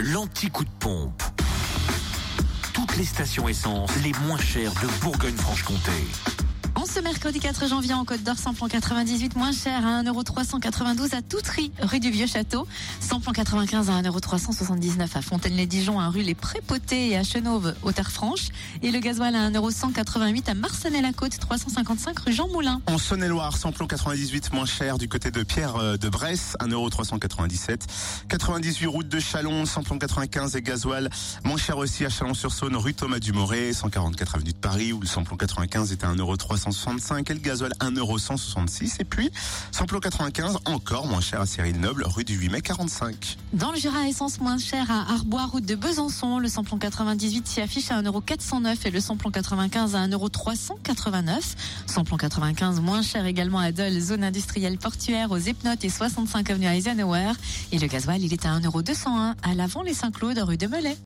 l'anti-coup de pompe. Toutes les stations essence les moins chères de Bourgogne-Franche-Comté. Ce mercredi 4 janvier en Côte d'Or, samplon 98 moins cher à 1,392€ à Toutry, rue du Vieux Château. Samplon 95 à 1,379€ à Fontaine-les-Dijon, à rue Les Prépotés et à Chenauve, aux Terres Franches. Et le gasoil à 1,188€ à Marcenay-la-Côte, 355 rue Jean Moulin. En Saône-et-Loire, samplon 98 moins cher du côté de Pierre euh, de Bresse, 1,397€. 98 route de Chalon, samplon 95 et gasoil moins cher aussi à Chalon-sur-Saône, rue Thomas Dumoré, 144 avenue de Paris où le samplon 95 était à 1,300 165 et le gasoil 1,166 et puis samplon 95 encore moins cher à Cyril Noble rue du 8 mai 45. Dans le Jura, essence moins cher à Arbois, route de Besançon. Le samplon 98 s'y affiche à 1,409€ et le samplon 95 à 1,389€. Samplon 95 moins cher également à Dole, zone industrielle portuaire aux Epnotes et 65 avenue Eisenhower. Et le gasoil, il est à 1,201€ à l'avant les Saint-Claude rue de Melay.